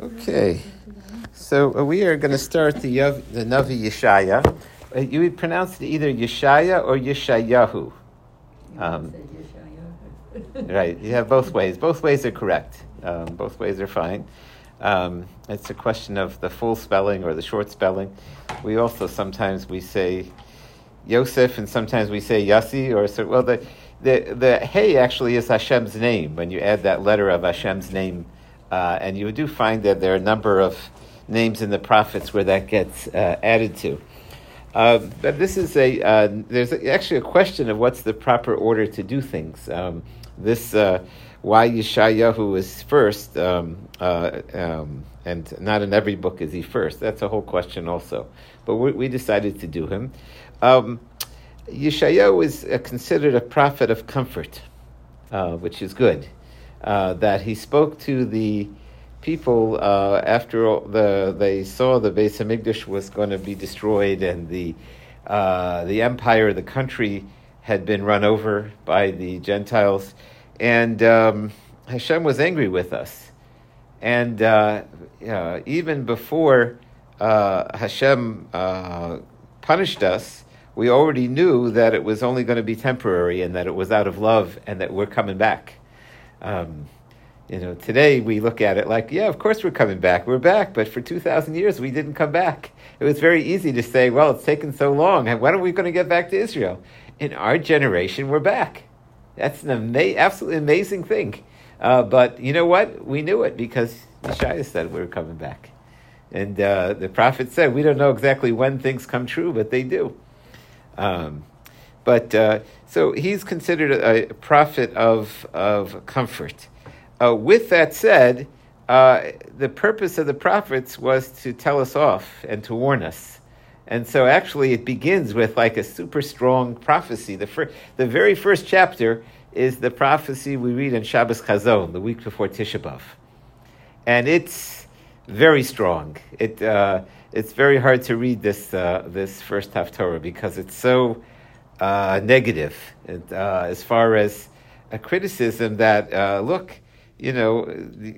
Okay, so uh, we are going to start the Yav, the Navi Yeshaya. Uh, you would pronounce it either Yeshaya or Yeshayahu. Um, right, you have both ways. Both ways are correct. Um, both ways are fine. Um, it's a question of the full spelling or the short spelling. We also sometimes we say Yosef and sometimes we say Yassi or so. Well, the the the Hey actually is Hashem's name when you add that letter of Hashem's name, uh, and you do find that there are a number of names in the prophets where that gets uh, added to. Uh, but this is a uh, there's actually a question of what's the proper order to do things. Um, this uh, why Yeshayahu is first, um, uh, um, and not in every book is he first. That's a whole question also. But we, we decided to do him. Um, Yeshayahu is uh, considered a prophet of comfort, which is good. Uh, that he spoke to the people uh, after all the they saw the Beis Hamikdash was going to be destroyed and the uh, the empire, the country had been run over by the Gentiles, and um, Hashem was angry with us. And uh, even before Hashem punished us, we already knew that it was only going to be temporary and that it was out of love and that we're coming back. Um, you know, today we look at it like, yeah, of course we're coming back. We're back, but for 2,000 years we didn't come back. It was very easy to say, well, it's taken so long. And when are we going to get back to Israel? In our generation, we're back. That's an ama- absolutely amazing thing. Uh, but you know what? We knew it because Yeshaya said we were coming back. And uh, the prophet said, we don't know exactly when things come true, but they do. Um, but uh, so he's considered a, prophet of, of comfort. Uh, with that said, uh, the purpose of the prophets was to tell us off and to warn us. And so actually it begins with like a super strong prophecy. The, fir- the very first chapter is the prophecy we read in Shabbos Chazon, the week before Tisha B'Av. And it's very strong. It, uh, it's very hard to read this uh, this first Haftorah because it's so uh, negative uh, as far as a criticism that uh, look, you know,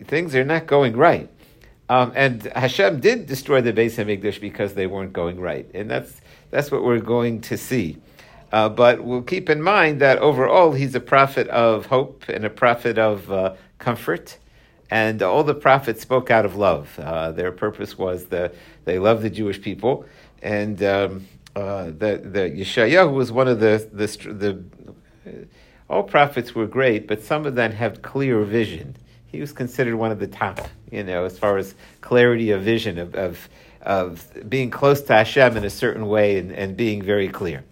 things are not going right. Um, and Hashem did destroy the Beis Hamikdash because they weren't going right, and that's that's what we're going to see. Uh, but we'll keep in mind that overall, he's a prophet of hope and a prophet of uh, comfort and all the prophets spoke out of love. Uh, their purpose was that they loved the Jewish people, and um, uh, the the Yeshayahu was one of the the, the uh, all prophets were great, but some of them had clear vision. He was considered one of the top, you know, as far as clarity of vision of of, of being close to Hashem in a certain way and, and being very clear.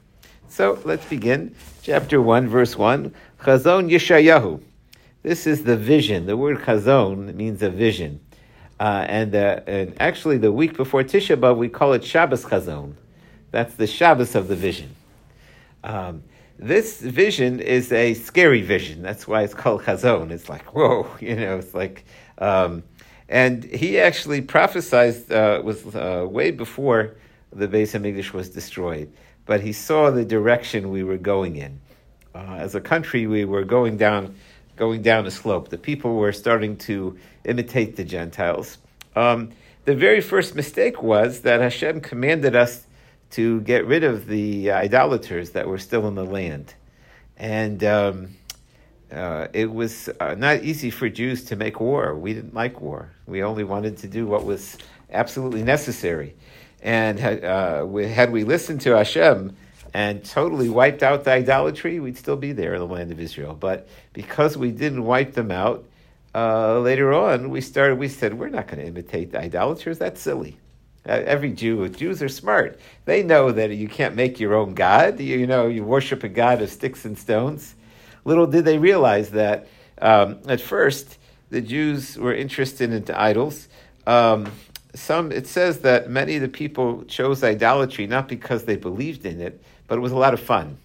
So let's begin. Chapter one, verse one. Chazon Yeshayahu. This is the vision. The word chazon means a vision. Uh, and, uh, and actually, the week before Tisha B'Av, we call it Shabbos Chazon. That's the Shabbos of the vision. Um, this vision is a scary vision. That's why it's called Chazon. It's like, whoa, you know, it's like, um, and he actually prophesied, uh, was uh, way before the Beis Hamikdash was destroyed, but he saw the direction we were going in. Uh, as a country, we were going down going down a slope. The people were starting to imitate the Gentiles. Um, the very first mistake was that Hashem commanded us to get rid of the idolaters that were still in the land. And um, uh, it was uh, not easy for Jews to make war. We didn't like war. We only wanted to do what was absolutely necessary. And uh, we, had we listened to Hashem, and totally wiped out the idolatry, we'd still be there in the land of Israel. But because we didn't wipe them out, uh, later on we started. We said we're not going to imitate the idolaters. That's silly. Uh, every Jew, Jews are smart. They know that you can't make your own god. You, you, know, you worship a god of sticks and stones. Little did they realize that um, at first the Jews were interested in idols. Um, some it says that many of the people chose idolatry not because they believed in it, but it was a lot of fun.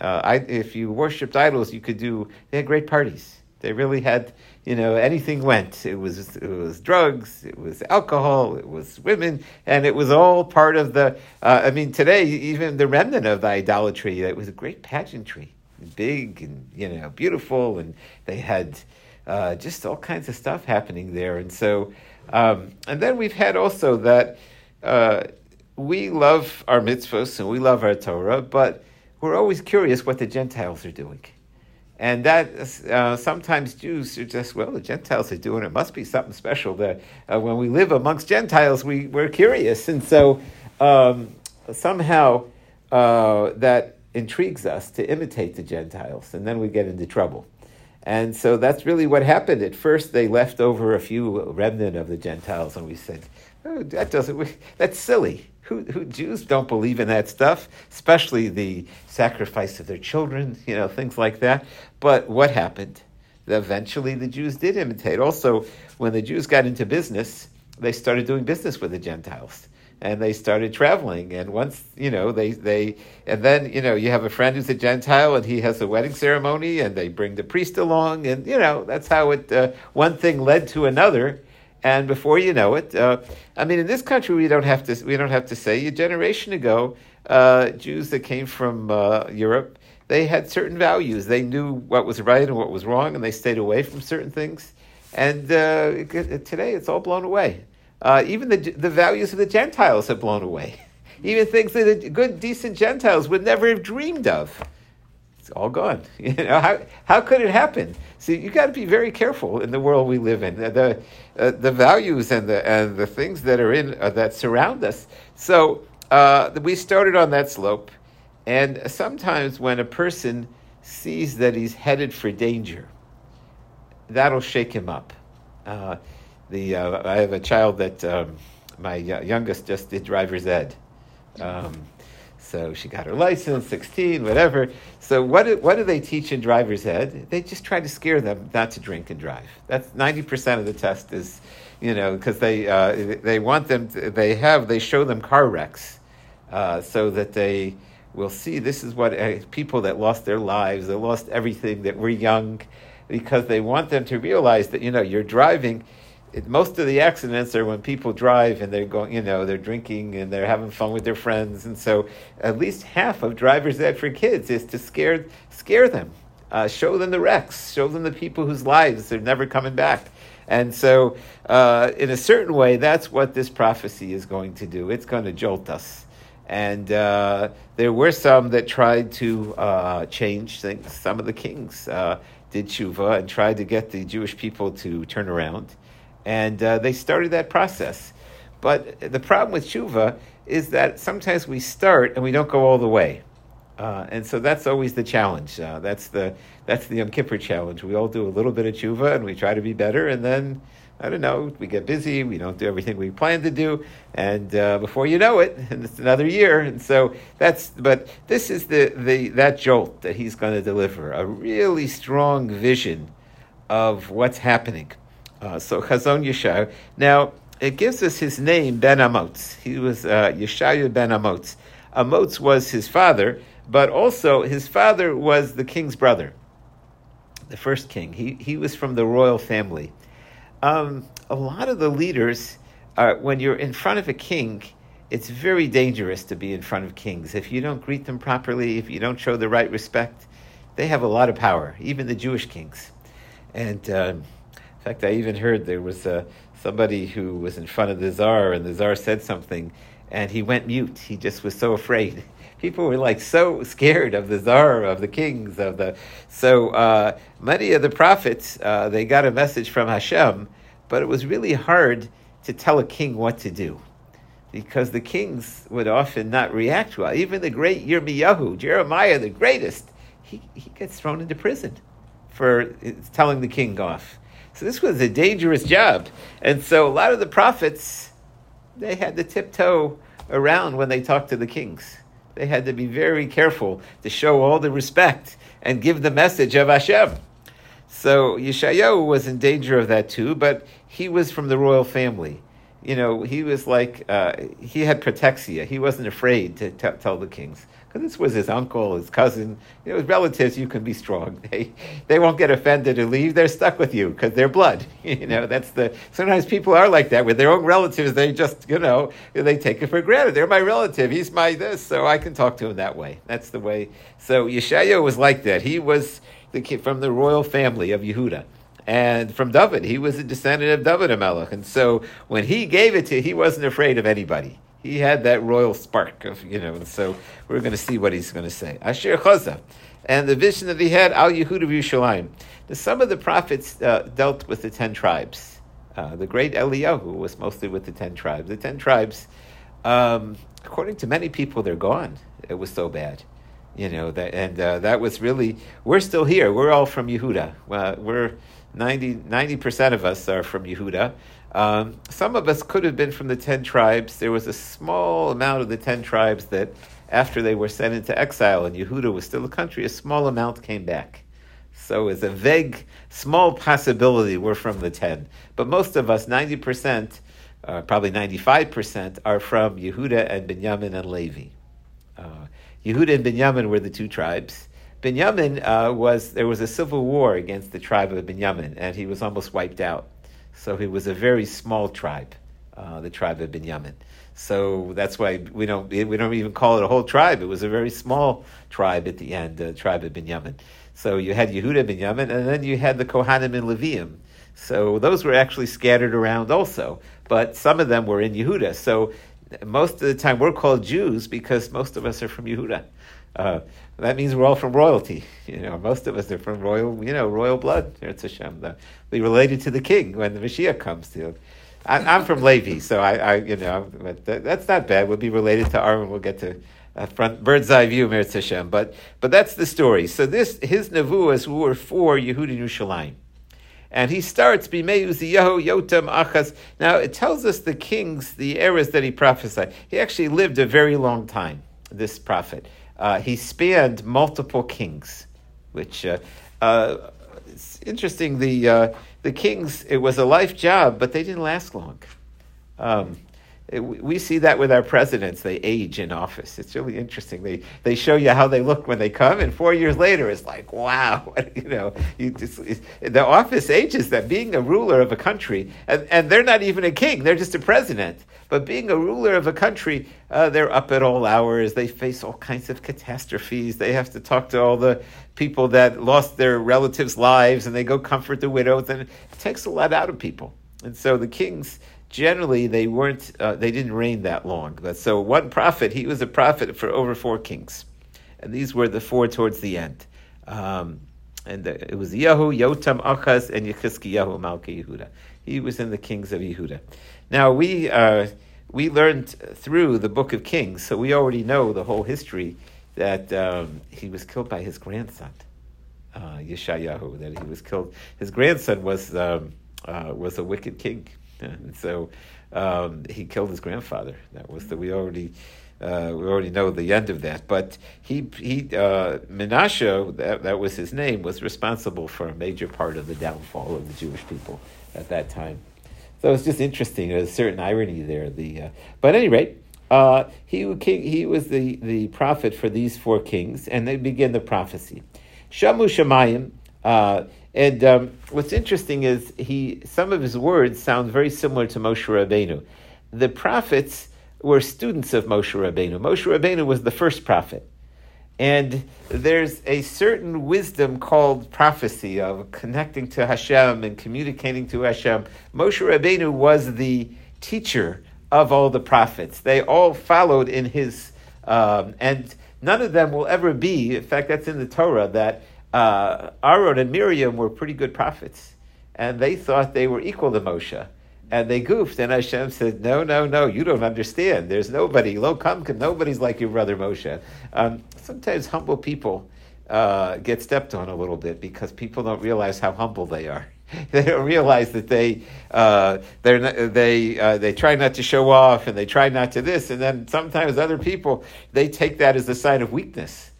Uh, I, if you worshipped idols, you could do. They had great parties. They really had, you know, anything went. It was it was drugs, it was alcohol, it was women, and it was all part of the. Uh, I mean, today even the remnant of the idolatry. It was a great pageantry, big and you know beautiful, and they had uh, just all kinds of stuff happening there. And so, um, and then we've had also that uh, we love our mitzvahs and we love our Torah, but we're always curious what the Gentiles are doing. And that uh, sometimes Jews are just, well, the Gentiles are doing it. Must be something special. That uh, when we live amongst Gentiles, we, we're curious. And so um, somehow uh, that intrigues us to imitate the Gentiles, and then we get into trouble. And so that's really what happened. At first, they left over a few remnant of the Gentiles, and we said, oh, that doesn't, that's silly. Who, who, Jews don't believe in that stuff, especially the sacrifice of their children, you know, things like that. But what happened? Eventually, the Jews did imitate. Also, when the Jews got into business, they started doing business with the Gentiles and they started traveling. And once, you know, they, they, and then, you know, you have a friend who's a Gentile and he has a wedding ceremony and they bring the priest along. And, you know, that's how it, uh, one thing led to another. And before you know it, uh, I mean, in this country, we don't have to, we don't have to say a generation ago, uh, Jews that came from uh, Europe, they had certain values. They knew what was right and what was wrong, and they stayed away from certain things. And uh, today, it's all blown away. Uh, even the, the values of the Gentiles have blown away. Even things that good, decent Gentiles would never have dreamed of. It's all gone. You know how how could it happen? See, you got to be very careful in the world we live in. The uh, the values and the and the things that are in uh, that surround us. So uh, we started on that slope, and sometimes when a person sees that he's headed for danger, that'll shake him up. Uh, the I have a child that um, my youngest just did driver's ed. Um, so she got her license, 16, whatever. So what do, what do they teach in driver's ed? They just try to scare them not to drink and drive. That's 90% of the test is, you know, because they, uh, they want them, to, they have, they show them car wrecks uh, so that they will see this is what uh, people that lost their lives, they lost everything, that were young, because they want them to realize that, you know, you're driving – it, most of the accidents are when people drive and they're going, you know, they're drinking and they're having fun with their friends, and so at least half of drivers' ed for kids is to scare scare them, uh, show them the wrecks, show them the people whose lives are never coming back, and so uh, in a certain way, that's what this prophecy is going to do. It's going to jolt us. And uh, there were some that tried to uh, change things. Some of the kings uh, did tshuva and tried to get the Jewish people to turn around and uh, they started that process. But the problem with tshuva is that sometimes we start and we don't go all the way. Uh, and so that's always the challenge. Uh, that's the that's the Yom Kippur challenge. We all do a little bit of tshuva and we try to be better, and then I don't know, we get busy, we don't do everything we plan to do, and uh, before you know it, and it's another year. And so that's, but this is the, the that jolt that he's going to deliver a really strong vision of what's happening. Uh, so Chazon Yeshaya. Now, it gives us his name, Ben Amotz. He was uh, Ben Amotz. Amotz was his father, but also his father was the king's brother, the first king. He, he was from the royal family. Um, a lot of the leaders, are, when you're in front of a king, it's very dangerous to be in front of kings. If you don't greet them properly, if you don't show the right respect, they have a lot of power, even the Jewish kings. And um, in fact, I even heard there was uh, somebody who was in front of the czar, and the czar said something, and he went mute. He just was so afraid. People were like so scared of the czar, of the kings, of the. So uh, many of the prophets, uh, they got a message from Hashem, but it was really hard to tell a king what to do because the kings would often not react well. Even the great Yirmiyahu, Jeremiah, the greatest, he, he gets thrown into prison for telling the king off. So this was a dangerous job. And so a lot of the prophets, they had to tiptoe around when they talked to the kings. They had to be very careful to show all the respect and give the message of Hashem. So Yeshayahu was in danger of that too, but he was from the royal family. You know, he was like, uh, he had protexia. He wasn't afraid to t- tell the kings because this was his uncle, his cousin. You know, his relatives, you can be strong. They they won't get offended or leave. They're stuck with you because they're blood. You know, that's the. Sometimes people are like that with their own relatives. They just you know they take it for granted. They're my relative. He's my this, so I can talk to him that way. That's the way. So Yeshaya was like that. He was the kid from the royal family of Yehuda. and from David. He was a descendant of David Melech. And so when he gave it to, he wasn't afraid of anybody. He had that royal spark of, you know, and so we're going to see what he's going to say. Asher Chaza. And the vision that he had, Al Yehud of Yerushalayim. Some of the prophets uh, dealt with the ten tribes. Uh, the great Eliyahu was mostly with the ten tribes. The ten tribes, um, according to many people, they're gone. It was so bad you know that and uh, that was really we're still here we're all from yehuda uh, we're 90 percent of us are from Yehuda. Um, some of us could have been from the ten tribes. There was a small amount of the ten tribes that, after they were sent into exile and Yehuda was still a country, a small amount came back. So it's a vague, small possibility we're from the ten. But most of us, ninety percent, uh, probably ninety-five percent, are from Yehuda and Binyamin and Levi. Uh, Yehuda and Binyamin were the two tribes. Binyamin uh, was there was a civil war against the tribe of Binyamin, and he was almost wiped out. So it was a very small tribe, uh, the tribe of Binyamin. So that's why we don't we don't even call it a whole tribe. It was a very small tribe at the end, the tribe of Binyamin. So you had Yehuda Binyamin, and then you had the Kohanim and Levium. So those were actually scattered around also, but some of them were in Yehuda. So most of the time we're called Jews because most of us are from Yehuda. Uh, that means we're all from royalty. You know, most of us are from royal, you know, royal blood. It's Hashem. The, we related to the king when the Mashiach comes to. I, I'm from Levi, so I, I you know, that, that's not bad. We'll be related to Aaron. We'll get to a front bird's eye view, Meretz Hashem. But but that's the story. So this his nevuas were for Yehudi Yerushalayim. And he starts Uziyahu Yotam Achaz. Now it tells us the kings, the eras that he prophesied. He actually lived a very long time. This prophet uh, he spanned multiple kings, which uh, uh, it's interesting. The uh, the kings it was a life job, but they didn't last long. Um, we see that with our presidents. They age in office. It's really interesting. They they show you how they look when they come, and four years later, it's like, wow, you know, you just, the office ages them. Being a ruler of a country, and, and they're not even a king; they're just a president. But being a ruler of a country, uh, they're up at all hours. They face all kinds of catastrophes. They have to talk to all the people that lost their relatives' lives, and they go comfort the widows, and it takes a lot out of people. And so the kings generally they weren't uh, they didn't reign that long. So one prophet, he was a prophet for over four kings, and these were the four towards the end. Um, and the, it was Yehu, Yotam, Achaz, and Yechizkiyahu, Malki Yehuda. He was in the kings of Yehuda. Now we uh, we learned through the book of Kings, so we already know the whole history that um, he was killed by his grandson, uh, Yeshayahu. That he was killed. His grandson was um, uh, was a wicked king and so um, he killed his grandfather. That was the we already. Uh, we already know the end of that, but he he uh, Menashe, that, that was his name, was responsible for a major part of the downfall of the Jewish people at that time. So it's just interesting. There's a certain irony there. The uh, but at any rate, uh, he king, he was the, the prophet for these four kings, and they begin the prophecy. Shamu Shemayim. And um, what's interesting is he some of his words sound very similar to Moshe Rabbeinu. The prophets were students of Moshe Rabbeinu. Moshe Rabbeinu was the first prophet. And there's a certain wisdom called prophecy of connecting to Hashem and communicating to Hashem. Moshe Rabbeinu was the teacher of all the prophets. They all followed in his, um, and none of them will ever be, in fact, that's in the Torah, that uh, Aaron and Miriam were pretty good prophets, and they thought they were equal to Moshe. And they goofed, and Hashem said, "No, no, no, you don't understand. There's nobody. Lo come, nobody's like your brother Moshe." Um, sometimes humble people uh, get stepped on a little bit because people don't realize how humble they are. they don't realize that they uh, they're they uh, they try not to show off and they try not to this, and then sometimes other people they take that as a sign of weakness.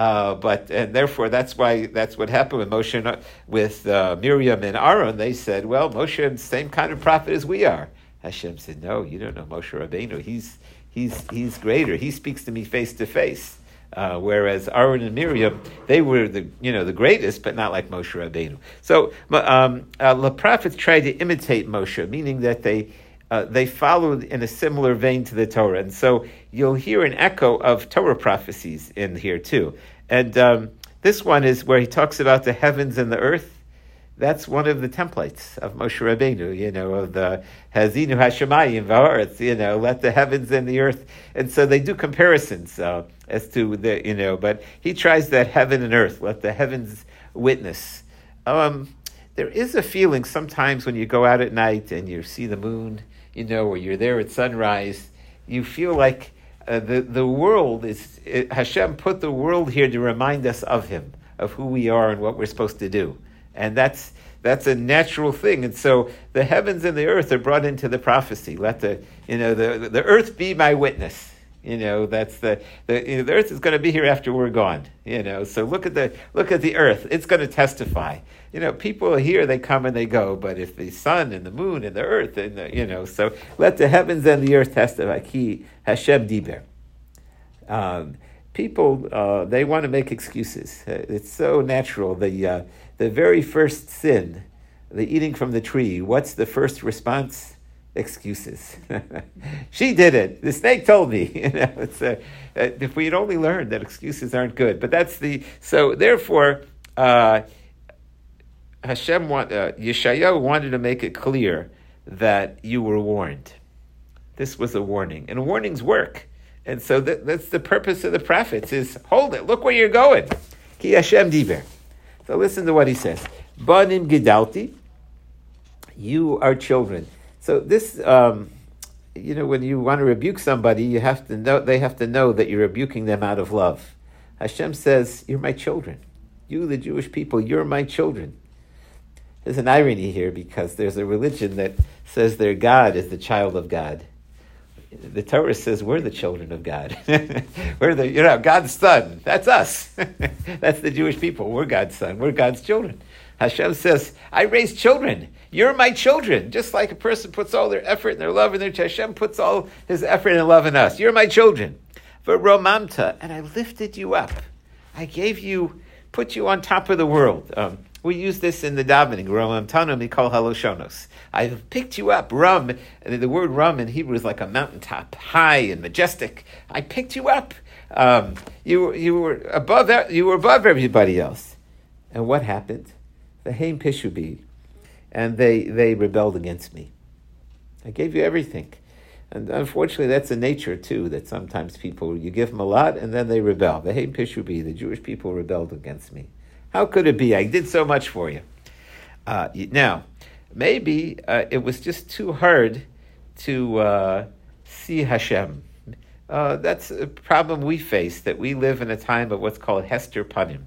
Uh, but and therefore that's why that's what happened with Moshe and, with uh, Miriam and Aaron. They said, "Well, Moshe same kind of prophet as we are." Hashem said, "No, you don't know Moshe Rabbeinu. He's he's he's greater. He speaks to me face to face." Uh, whereas Aaron and Miriam, they were the you know the greatest, but not like Moshe Rabbeinu. So um, uh, the prophets tried to imitate Moshe, meaning that they uh, they followed in a similar vein to the Torah. And so you'll hear an echo of Torah prophecies in here too. And um, this one is where he talks about the heavens and the earth. that's one of the templates of Moshe Rabbeinu, you know, of the Hazinu Hashemayim Va'aretz, you know, let the heavens and the earth. And so they do comparisons uh, as to the, you know, but he tries that heaven and earth, let the heavens witness. Um, there is a feeling sometimes when you go out at night and you see the moon, you know, or you're there at sunrise, you feel like uh, the, the world is, it, Hashem put the world here to remind us of Him, of who we are and what we're supposed to do. And that's, that's a natural thing. And so the heavens and the earth are brought into the prophecy. Let the, you know, the, the earth be my witness. You know, that's the the, you know, the earth is going to be here after we're gone. You know, so look at the look at the earth; it's going to testify. You know, people here; they come and they go. But if the sun and the moon and the earth and the, you know, so let the heavens and the earth testify. Ki Hashem diber. Um, people uh, they want to make excuses. Uh, it's so natural. The uh, the very first sin, the eating from the tree. What's the first response? excuses. she did it. The snake told me. You know, it's uh, if we had only learned that excuses aren't good. But that's the so. Therefore, uh, Hashem want uh, Yeshayahu wanted to make it clear that you were warned. This was a warning, and warnings work. And so that, that's the purpose of the prophets: is hold it. Look where you're going. Ki Hashem diber. So listen to what he says. Banim gidalti. You are children. So this, um, you know, when you want to rebuke somebody, you have to know they have to know that you're rebuking them out of love. Hashem says, "You're my children. You, the Jewish people, you're my children." There's an irony here because there's a religion that says their God is the child of God. The Torah says we're the children of God. we're the, you know, God's son. That's us. That's the Jewish people. We're God's son. We're God's children. Hashem says, I raise children. You're my children. Just like a person puts all their effort and their love in their Hashem puts all his effort and love in us. You're my children. For Romamta, and I lifted you up. I gave you, put you on top of the world. Um, we use this in the davening. Romamtanu mikol haloshonos. I've picked you up. Rum, the word rum in Hebrew is like a mountaintop, high and majestic. I picked you up. Um, you, you were above. You were above everybody else. And what happened? The Haim Pishubi, and they, they rebelled against me. I gave you everything. And unfortunately, that's a nature too, that sometimes people, you give them a lot and then they rebel. The Haim Pishubi, the Jewish people rebelled against me. How could it be? I did so much for you. Uh, now, maybe uh, it was just too hard to uh, see Hashem. Uh, that's a problem we face, that we live in a time of what's called Hester Panim.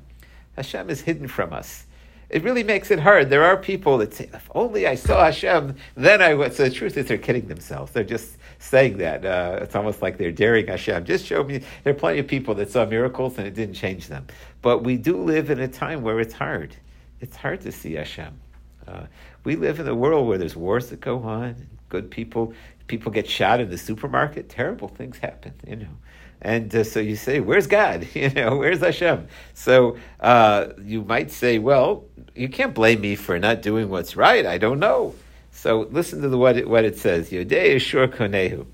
Hashem is hidden from us it really makes it hard. There are people that say, if only I saw Hashem, then I would. So the truth is, they're kidding themselves. They're just saying that. Uh, it's almost like they're daring Hashem. Just show me. There are plenty of people that saw miracles and it didn't change them. But we do live in a time where it's hard. It's hard to see Hashem. Uh, we live in a world where there's wars that go on. Good people, people get shot in the supermarket. Terrible things happen. You know. And uh, so you say, where's God? You know, where's Hashem? So uh, you might say, well, you can't blame me for not doing what's right. I don't know. So listen to the, what, it, what it says. Yodei Shur Konehu.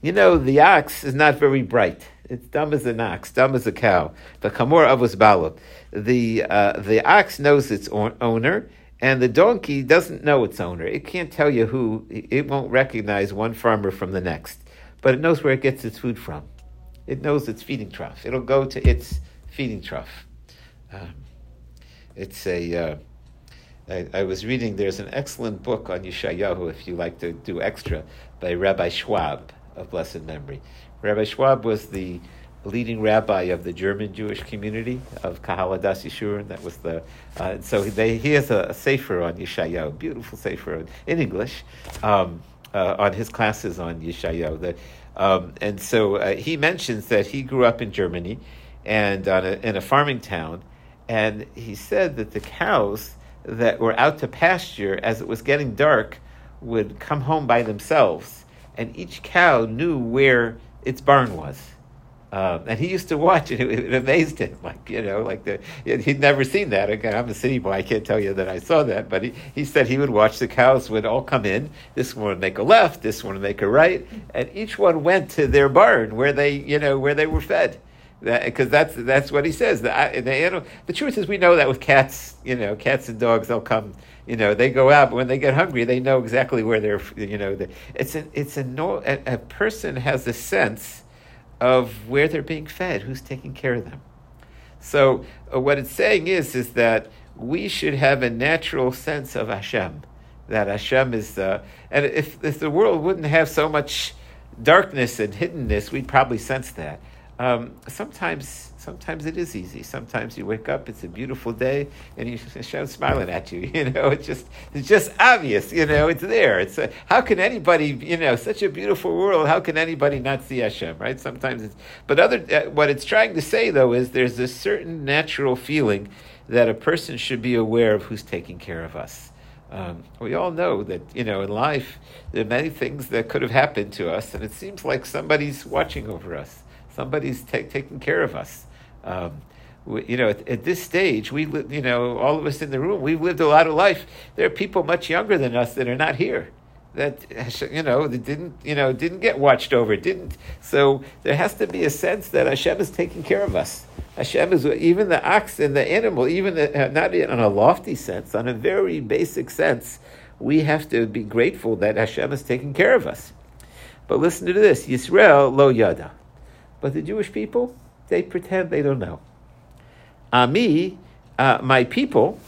You know, the ox is not very bright. It's dumb as an ox, dumb as a cow. The Chamor Avos Bala. The, uh, the ox knows its owner, and the donkey doesn't know its owner. It can't tell you who, it won't recognize one farmer from the next, but it knows where it gets its food from. It knows its feeding trough. It'll go to its feeding trough. Um, it's a. Uh, I, I, was reading. There's an excellent book on Yeshayahu, if you like to do extra, by Rabbi Schwab of blessed memory. Rabbi Schwab was the leading rabbi of the German Jewish community of Kahal Hadas Yeshurun. That was the uh, so they, he has a, a sefer on Yeshayahu, beautiful sefer in English, um, uh, on his classes on Yeshayahu. um, and so uh, he mentions that he grew up in Germany and a, in a farming town, and he said that the cows that were out to pasture as it was getting dark would come home by themselves, and each cow knew where its barn was. Um, and he used to watch it. It, amazed him, like you know, like the he'd never seen that. Again, I'm a city boy. I can't tell you that I saw that, but he, he said he would watch the cows would all come in. This one would make a left, this one would make a right, and each one went to their barn where they you know where they were fed. Because that, that's that's what he says. The, the, animal, the truth is, we know that with cats, you know, cats and dogs, they'll come. You know, they go out, but when they get hungry, they know exactly where they're. You know, the, it's a it's a, no, a a person has a sense of where they're being fed, who's taking care of them. So uh, what it's saying is is that we should have a natural sense of Hashem, that Hashem is, uh, and if if the world wouldn't have so much darkness and hiddenness, we'd probably sense that. Um, sometimes, sometimes it is easy. Sometimes you wake up, it's a beautiful day, and you, Hashem's smiling at you. You know, it's just, it's just obvious. You know, it's there. It's a, how can anybody, you know, such a beautiful world? How can anybody not see Hashem? Right? Sometimes it's, but other, uh, what it's trying to say though is there's a certain natural feeling that a person should be aware of who's taking care of us. Um, we all know that you know in life there are many things that could have happened to us, and it seems like somebody's watching over us somebody's t- taking care of us. Um, we, you know, at, at, this stage, we, li- you know, all of us in the room, we've lived a lot of life. There are people much younger than us that are not here. That you know, that didn't you know didn't get watched over, didn't. So there has to be a sense that Hashem is taking care of us. Hashem is even the ox and the animal, even the, uh, not in on a lofty sense, on a very basic sense. We have to be grateful that Hashem is taking care of us. But listen to this: Yisrael lo yada. But the Jewish people, they pretend they don't know. Ami, uh, my people,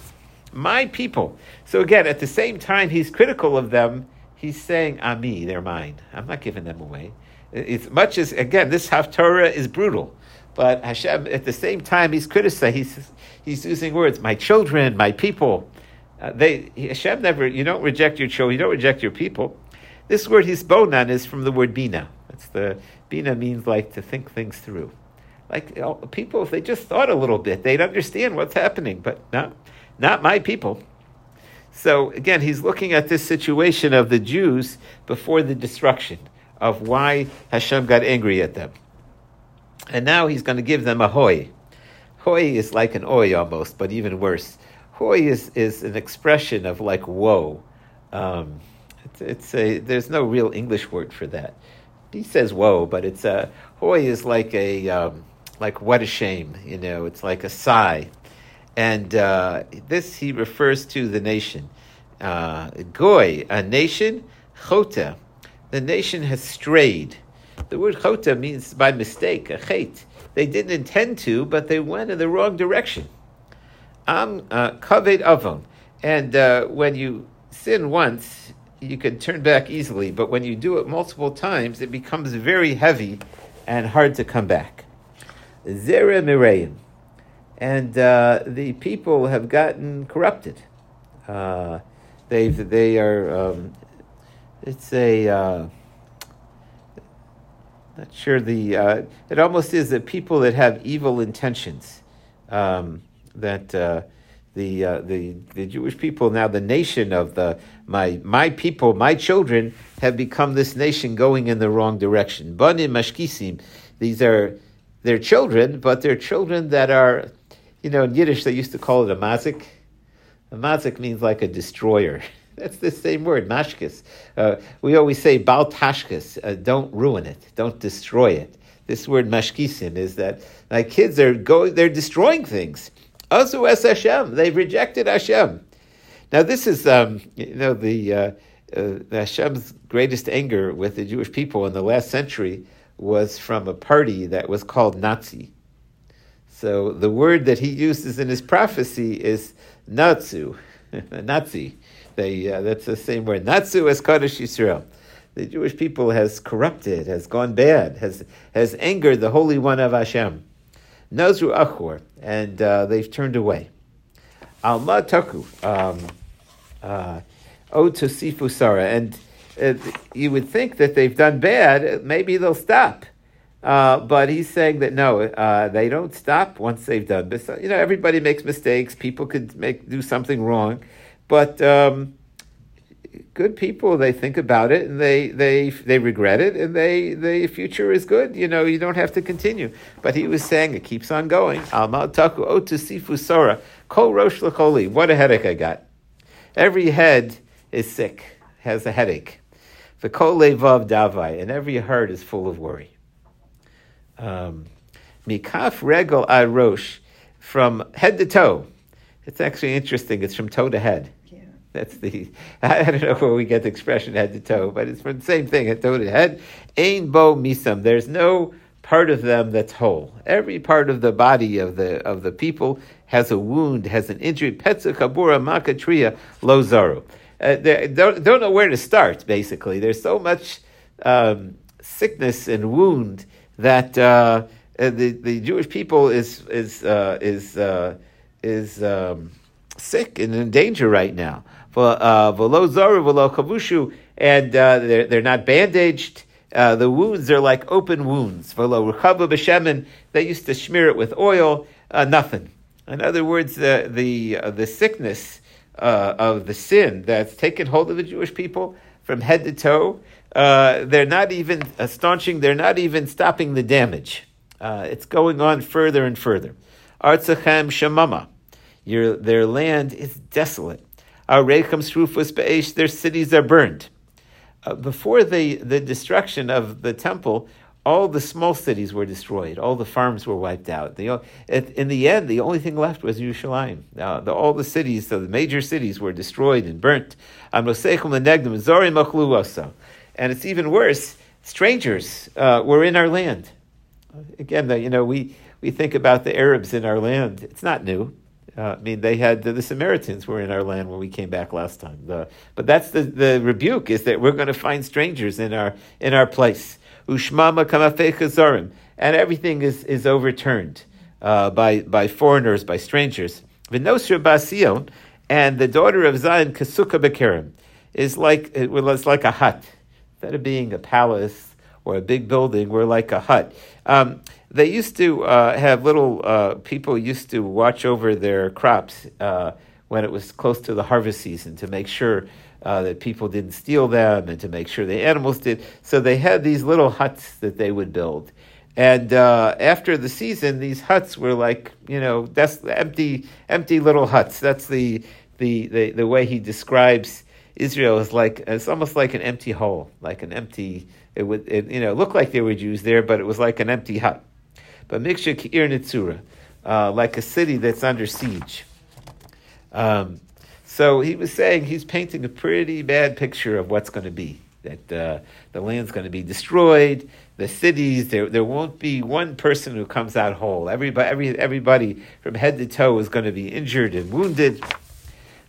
my people. So again, at the same time, he's critical of them. He's saying, Ami, they're mine. I'm not giving them away. As much as, again, this Haftorah is brutal. But Hashem, at the same time, he's criticizing. He's, he's using words, my children, my people. Uh, they Hashem never. You don't reject your children. You don't reject your people. This word hisbonan is from the word bina. It's the Bina means like to think things through. Like you know, people, if they just thought a little bit, they'd understand what's happening. But not, not my people. So again, he's looking at this situation of the Jews before the destruction, of why Hashem got angry at them. And now he's going to give them a hoy. Hoy is like an oi almost, but even worse. Hoy is, is an expression of like woe. Um, it's, it's a, there's no real English word for that he says whoa, but it's a hoy is like a um, like what a shame, you know. It's like a sigh, and uh, this he refers to the nation. Uh, goy, a nation, chota, the nation has strayed. The word chota means by mistake, a chait. They didn't intend to, but they went in the wrong direction. Am uh, kaved avon, and uh, when you sin once, you can turn back easily, but when you do it multiple times, it becomes very heavy and hard to come back. Zera Mireim. And uh, the people have gotten corrupted. Uh, they they are, um, it's a, uh, not sure the, uh, it almost is the people that have evil intentions. Um, that uh, the, uh, the, the Jewish people, now the nation of the my my people, my children, have become this nation going in the wrong direction. Mashkisim, these are their children, but they're children that are, you know, in Yiddish they used to call it a mazik. A mazik means like a destroyer. That's the same word, mashkis. Uh, we always say bal tashkis, uh, don't ruin it, don't destroy it. This word mashkisim is that my kids are going, they're destroying things. Azu es Hashem. They've rejected Hashem. Now, this is, um, you know, the, uh, uh, Hashem's greatest anger with the Jewish people in the last century was from a party that was called Nazi. So the word that he uses in his prophecy is Nazi. They, uh, that's the same word. Natsu as Kedosh Yisrael. The Jewish people has corrupted, has gone bad, has, has angered the Holy One of Hashem. Nazru Achor, and uh, they've turned away. Alma Taku, um, uh, O Tosifu Sara, and uh, you would think that they've done bad, maybe they'll stop. Uh, but he's saying that no, uh, they don't stop once they've done this. You know, everybody makes mistakes. People could make do something wrong, but um, good people they think about it and they they they regret it and they the future is good you know you don't have to continue but he was saying it keeps on going almal taku otu sifu sora kol rosh lakoli what a headache i got every head is sick has a headache the kol levav davai and every heart is full of worry um, mikaf regel arosh, from head to toe. It's actually interesting. It's from toe to head. That's the, I don't know where we get the expression head to toe, but it's from the same thing, head to head. Ain bo misam. There's no part of them that's whole. Every part of the body of the of the people has a wound, has an injury. Petza kabura makatria lozaru. Uh, they don't, don't know where to start, basically. There's so much um, sickness and wound that uh, uh the, the Jewish people is, is, uh, is, uh, is um, sick and in danger right now. Uh, v'lo zaru v'lo kavushu, and uh, they're, they're not bandaged. Uh, the wounds are like open wounds. V'lo ruchavu b'shemen, they used to smear it with oil, uh, nothing. In other words, the, the, uh, the sickness uh, of the sin that's taken hold of the Jewish people from head to toe, they're not even staunching, they're not even stopping the damage. it's going on further and further. Artzachem Shemama. Your, their land is desolate. Their cities are burned. Uh, before the, the destruction of the temple, all the small cities were destroyed. All the farms were wiped out. The, in the end, the only thing left was Yerushalayim. Uh, the, all the cities, so the major cities, were destroyed and burnt. And it's even worse. Strangers uh, were in our land. Again, you know, we, we think about the Arabs in our land. It's not new. Uh, I mean, they had the, the, Samaritans were in our land when we came back last time. The, but that's the, the rebuke is that we're going to find strangers in our in our place. Ushmama chazarim, and everything is is overturned uh, by by foreigners, by strangers. V'nosra basion, and the daughter of Zion Kasuka Bekirim is like it was like a hut. Instead of being a palace or a big building, we're like a hut. Um, they used to uh, have little uh, people used to watch over their crops uh, when it was close to the harvest season to make sure uh, that people didn't steal them and to make sure the animals did. So they had these little huts that they would build. And uh, after the season, these huts were like you know that's empty, empty little huts. That's the the the, the way he describes Israel is like it's almost like an empty hole, like an empty. It would it, you know look like there were Jews there, but it was like an empty hut but Miksha Ki'ir Nitzura, uh, like a city that's under siege. Um, so he was saying he's painting a pretty bad picture of what's going to be. That uh, the land's going to be destroyed, the cities, there, there won't be one person who comes out whole. Everybody, every, everybody from head to toe is going to be injured and wounded.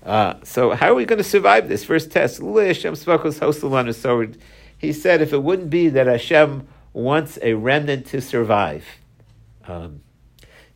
Uh, so how are we going to survive this first test? He said if it wouldn't be that Hashem wants a remnant to survive, um,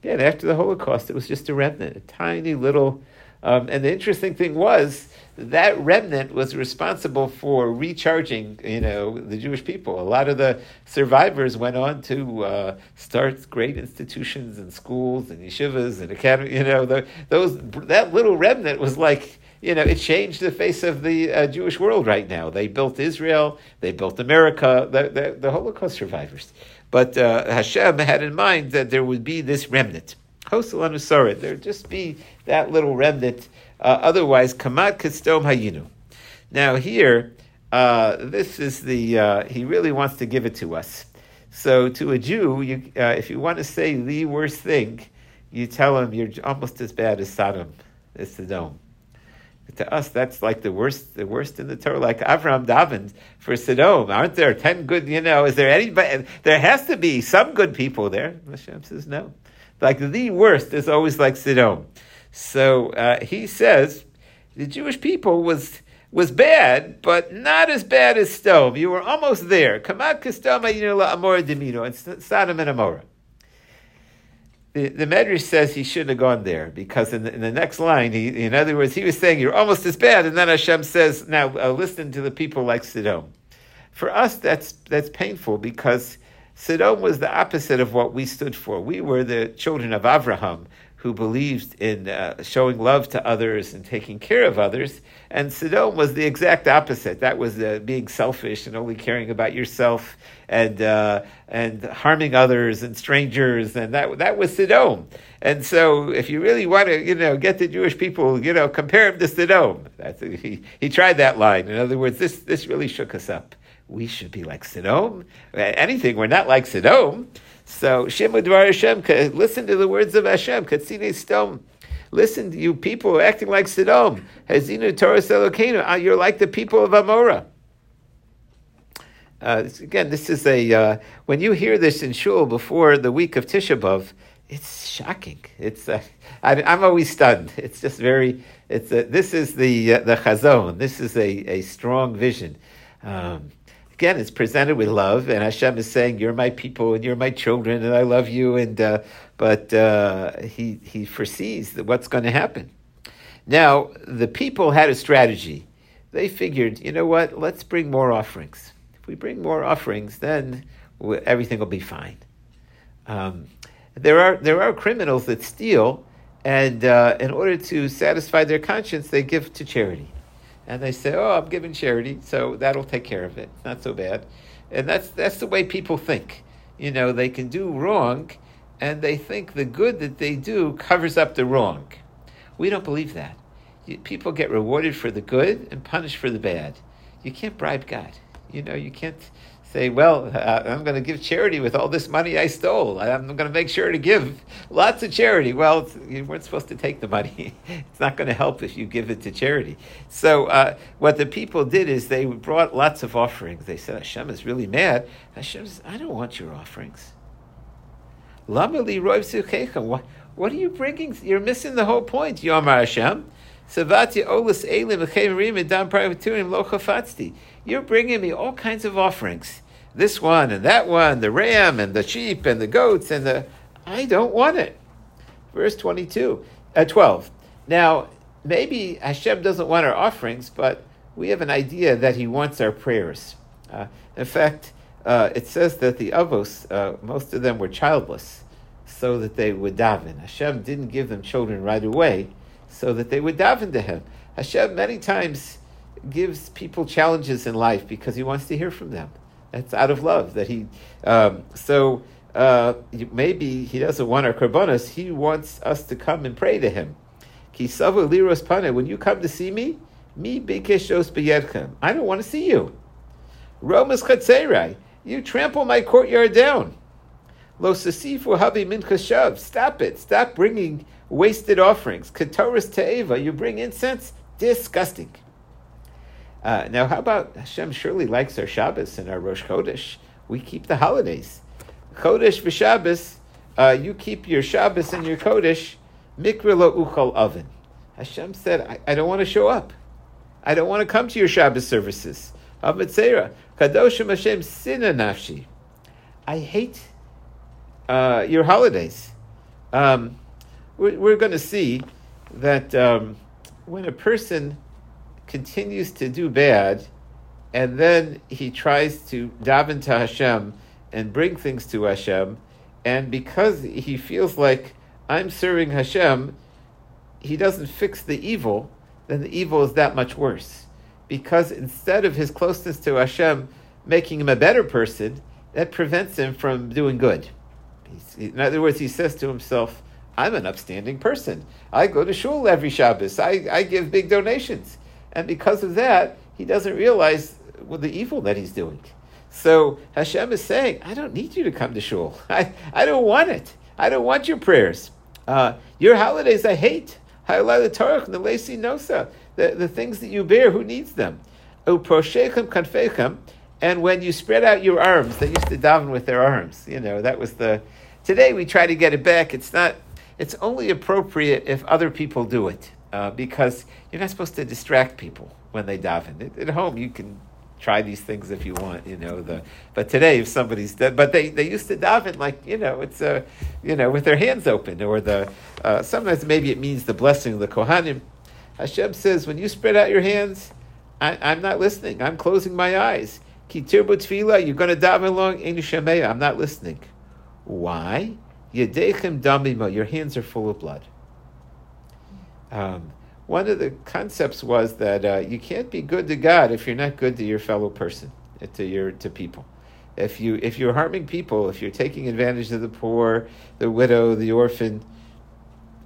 again, after the Holocaust, it was just a remnant, a tiny little. Um, and the interesting thing was that remnant was responsible for recharging, you know, the Jewish people. A lot of the survivors went on to uh, start great institutions and schools and yeshivas and academy. You know, the, those that little remnant was like you know, it changed the face of the uh, Jewish world right now. They built Israel, they built America, the, the, the Holocaust survivors. But uh, Hashem had in mind that there would be this remnant. Hosel There'd just be that little remnant. Uh, otherwise, Kamat Kistom Hayinu. Now, here, uh, this is the, uh, he really wants to give it to us. So, to a Jew, you, uh, if you want to say the worst thing, you tell him you're almost as bad as Sodom, as Sodom to us, that's like the worst, the worst in the Torah. Like Avram davened for Sodom. Aren't there ten good? You know, is there anybody? There has to be some good people there. Hashem says no. Like the worst is always like Sodom. So uh, he says the Jewish people was was bad, but not as bad as Sodom. You were almost there. Kamat Kastoma Yinula Amora Demino and Sodom and Amora the, the Medrash says he shouldn't have gone there because in the, in the, next line, he, in other words, he was saying you're almost as bad, and then Hashem says, now uh, listen to the people like Sodom. For us, that's that's painful because Sodom was the opposite of what we stood for. We were the children of Abraham who believed in uh, showing love to others and taking care of others. And Sodom was the exact opposite. That was uh, being selfish and only caring about yourself and uh, and harming others and strangers. And that that was Sodom. And so, if you really want to, you know, get the Jewish people, you know, compare him to Sodom. That's, he, he tried that line. In other words, this this really shook us up we should be like Sodom. Anything, we're not like Sodom. So, Shema Dvar Hashem, listen to the words of Hashem, Ketzinei Sdom. Listen, you people acting like Sodom. Hazinu Torah Selokenu, ah, you're like the people of Amorah. Uh, again, this is a, uh, when you hear this in Shul before the week of Tisha B'Av, it's shocking. It's uh, I, am always stunned. It's just very. It's a, this is the uh, the chazon. This is a, a strong vision. Um, again, it's presented with love, and Hashem is saying, "You're my people, and you're my children, and I love you." And uh, but uh, he he foresees that what's going to happen. Now the people had a strategy. They figured, you know what? Let's bring more offerings. If we bring more offerings, then everything will be fine. Um, there are there are criminals that steal, and uh, in order to satisfy their conscience, they give to charity, and they say, "Oh, I'm giving charity, so that'll take care of it. Not so bad." And that's that's the way people think. You know, they can do wrong, and they think the good that they do covers up the wrong. We don't believe that. People get rewarded for the good and punished for the bad. You can't bribe God. You know, you can't say, well, I'm going to give charity with all this money I stole. I'm going to make sure to give lots of charity. Well, you weren't supposed to take the money. it's not going to help if you give it to charity. So, uh, what the people did is they brought lots of offerings. They said, Hashem is really mad. Hashem says, I don't want your offerings. What, what are you bringing? You're missing the whole point, Yomar Hashem. Savati lo You're bringing me all kinds of offerings. This one and that one, the ram and the sheep and the goats and the. I don't want it. Verse 22, uh, 12. Now, maybe Hashem doesn't want our offerings, but we have an idea that He wants our prayers. Uh, in fact, uh, it says that the Avos, uh, most of them were childless, so that they would daven. Hashem didn't give them children right away so that they would daven to him. Hashem many times gives people challenges in life because he wants to hear from them. That's out of love that he. Um, so uh, maybe he doesn't want our korbanos. He wants us to come and pray to him. Kisava liros pane. When you come to see me, me bikeshos beyedchem. I don't want to see you. Romas chatzerai. You trample my courtyard down. Lo sasifu habi min Stop it. Stop bringing wasted offerings. Katoris te'eva, you bring incense? Disgusting. Uh, now, how about Hashem surely likes our Shabbos and our Rosh Chodesh? We keep the holidays. Chodesh v'Shabbos, uh, you keep your Shabbos and your Chodesh, mikra lo uchal oven. Hashem said, I, I don't want to show up. I don't want to come to your Shabbos services. Avatzera, kadoshim Hashem sina nafshi. I hate uh, your holidays. Um, we're, we're going to see that um, when a person continues to do bad, and then he tries to daven to Hashem and bring things to Hashem, and because he feels like I'm serving Hashem, he doesn't fix the evil, then the evil is that much worse. Because instead of his closeness to Hashem making him a better person, that prevents him from doing good. In other words, he says to himself, I'm an upstanding person. I go to shul every Shabbos. I, I give big donations. And because of that, he doesn't realize well, the evil that he's doing. So Hashem is saying, I don't need you to come to shul. I, I don't want it. I don't want your prayers. Uh, your holidays I hate. The, the things that you bear, who needs them? And when you spread out your arms, they used to daven with their arms. You know, that was the. Today we try to get it back. It's not it's only appropriate if other people do it, uh, because you're not supposed to distract people when they daven. At, at, home, you can try these things if you want, you know. The but today, if somebody's dead, but they, they used to daven like you know, it's a, uh, you know, with their hands open, or the uh, sometimes maybe it means the blessing of the kohanim. Hashem says, when you spread out your hands, I, am not listening. I'm closing my eyes. Kitir tefillah, you're going to daven along. I'm not listening. Why? Yedechem damima, your hands are full of blood. Um, one of the concepts was that uh, you can't be good to God if you're not good to your fellow person, uh, to your to people. If you if you're harming people, if you're taking advantage of the poor, the widow, the orphan,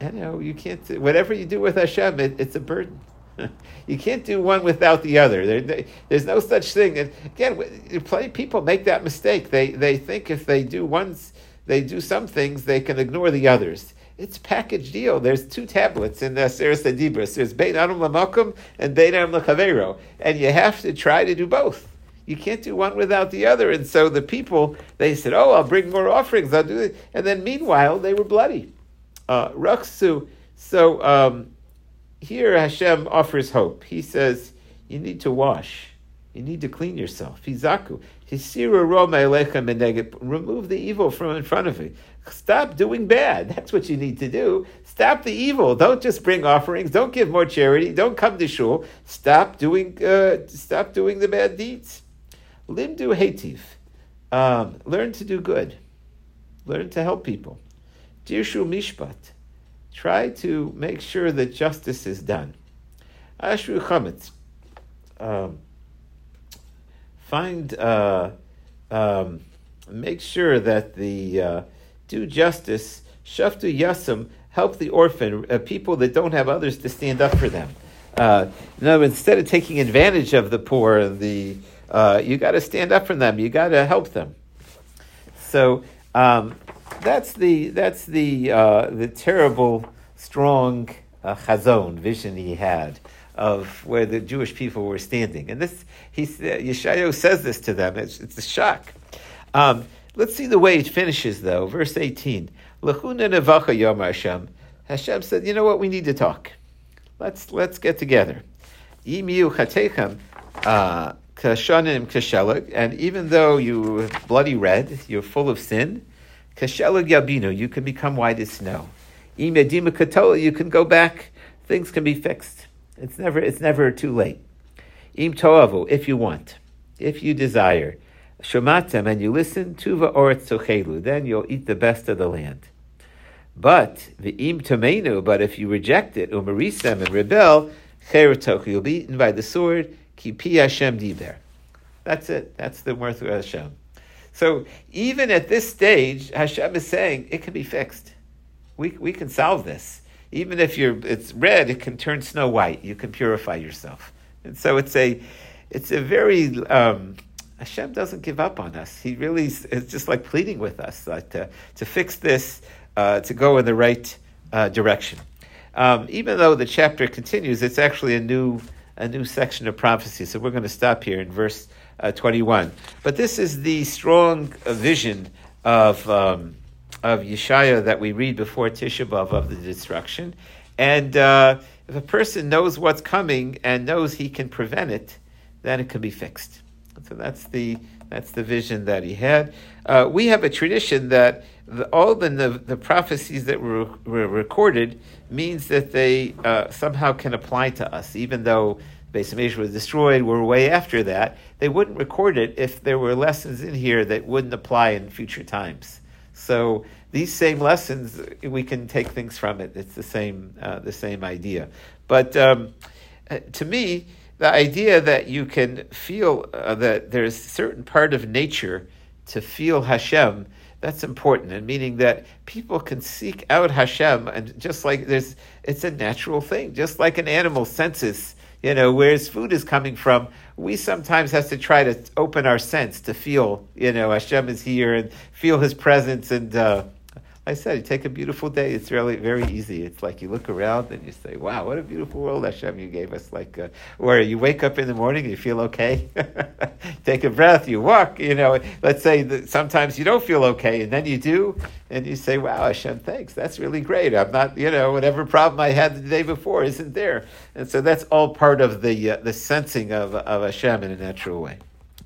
you know you can't. Whatever you do with Hashem, it, it's a burden. you can't do one without the other. There, there's no such thing. And again, plenty people make that mistake. They they think if they do ones, they do some things, they can ignore the others. It's package deal. There's two tablets in the Seres Adibris. There's Bein Adam Lamakom and Bein Adam Lachavero, and you have to try to do both. You can't do one without the other. And so the people they said, "Oh, I'll bring more offerings. I'll do it." And then meanwhile, they were bloody. Uh, Raksu. So. Um, here Hashem offers hope. He says, you need to wash. You need to clean yourself. Hizaku. Remove the evil from in front of you. Stop doing bad. That's what you need to do. Stop the evil. Don't just bring offerings. Don't give more charity. Don't come to shul. Stop doing. Uh, stop doing the bad deeds. Limdu hetiv. Um, learn to do good. Learn to help people. Dirshu mishpat try to make sure that justice is done. Ashru chametz. Find, uh, um, make sure that the uh, do justice. Shaftu yasam, help the orphan, uh, people that don't have others to stand up for them. Uh, instead of taking advantage of the poor and the, uh, you got to stand up for them. You got to help them. So um, that's the that's the uh, the terrible, strong uh, chazon vision he had of where the Jewish people were standing. And this, he Yeshayahu says this to them. It's, it's a shock. Um, let's see the way it finishes, though. Verse 18. Lechuna nevacha yom Hashem. Hashem said, you know what, we need to talk. Let's, let's get together. Yimiu chatechem uh, kashanim kashelag. And even though you bloody red, you're full of sin, Kashelag yabino, you can become white as snow. Imedima katola, you can go back. Things can be fixed. It's never, it's never too late. Im toavu, if you want, if you desire. Shomatem, and you listen, tuva oretz sochelu, then you'll eat the best of the land. But the im tomenu, but if you reject it, umarisem and rebel, cheratoch, you'll be eaten by the sword. Kipi Hashem diber. That's it. That's the worth of Hashem. So even at this stage, Hashem is saying it can be fixed. We, we can solve this. Even if you're it's red, it can turn snow white. You can purify yourself. And so it's a it's a very um, Hashem doesn't give up on us. He really is just like pleading with us like to, to fix this, uh, to go in the right uh, direction. Um, even though the chapter continues, it's actually a new a new section of prophecy. So we're going to stop here in verse uh, 21. But this is the strong uh, vision of, um, of Yeshaya that we read before Tisha B'Av of the destruction. And uh, if a person knows what's coming and knows he can prevent it, then it can be fixed. So that's the that's the vision that he had. Uh, we have a tradition that the, all the, the, prophecies that were, were recorded means that they uh, somehow can apply to us, even though Beis Hamikdash was destroyed, we're way after that. They wouldn't record it if there were lessons in here that wouldn't apply in future times. So these same lessons, we can take things from it. It's the same, uh, the same idea. But um, uh, to me, the idea that you can feel uh, that there's a certain part of nature to feel Hashem, that's important, and meaning that people can seek out Hashem, and just like there's, it's a natural thing, just like an animal senses you know, where his food is coming from, we sometimes have to try to open our sense to feel, you know, Hashem is here and feel his presence and uh, I said, you take a beautiful day. It's really very easy. It's like you look around and you say, "Wow, what a beautiful world Hashem you gave us!" Like, uh, where you wake up in the morning, you feel okay. take a breath, you walk. You know, let's say that sometimes you don't feel okay, and then you do, and you say, "Wow, Hashem, thanks. That's really great. I'm not, you know, whatever problem I had the day before isn't there." And so that's all part of the uh, the sensing of of Hashem in a natural way.